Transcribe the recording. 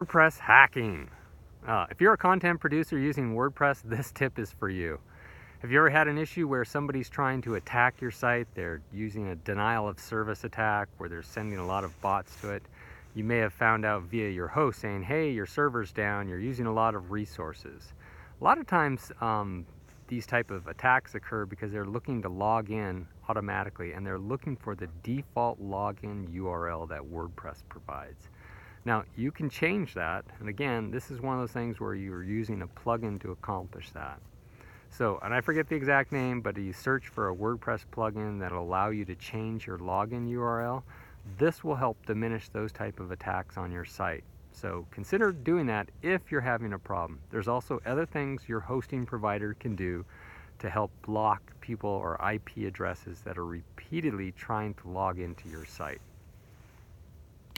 WordPress hacking. Uh, if you're a content producer using WordPress, this tip is for you. Have you ever had an issue where somebody's trying to attack your site? They're using a denial of service attack where they're sending a lot of bots to it. You may have found out via your host saying, hey, your server's down, you're using a lot of resources. A lot of times um, these type of attacks occur because they're looking to log in automatically and they're looking for the default login URL that WordPress provides. Now you can change that and again this is one of those things where you're using a plugin to accomplish that. So, and I forget the exact name, but you search for a WordPress plugin that'll allow you to change your login URL. This will help diminish those type of attacks on your site. So consider doing that if you're having a problem. There's also other things your hosting provider can do to help block people or IP addresses that are repeatedly trying to log into your site.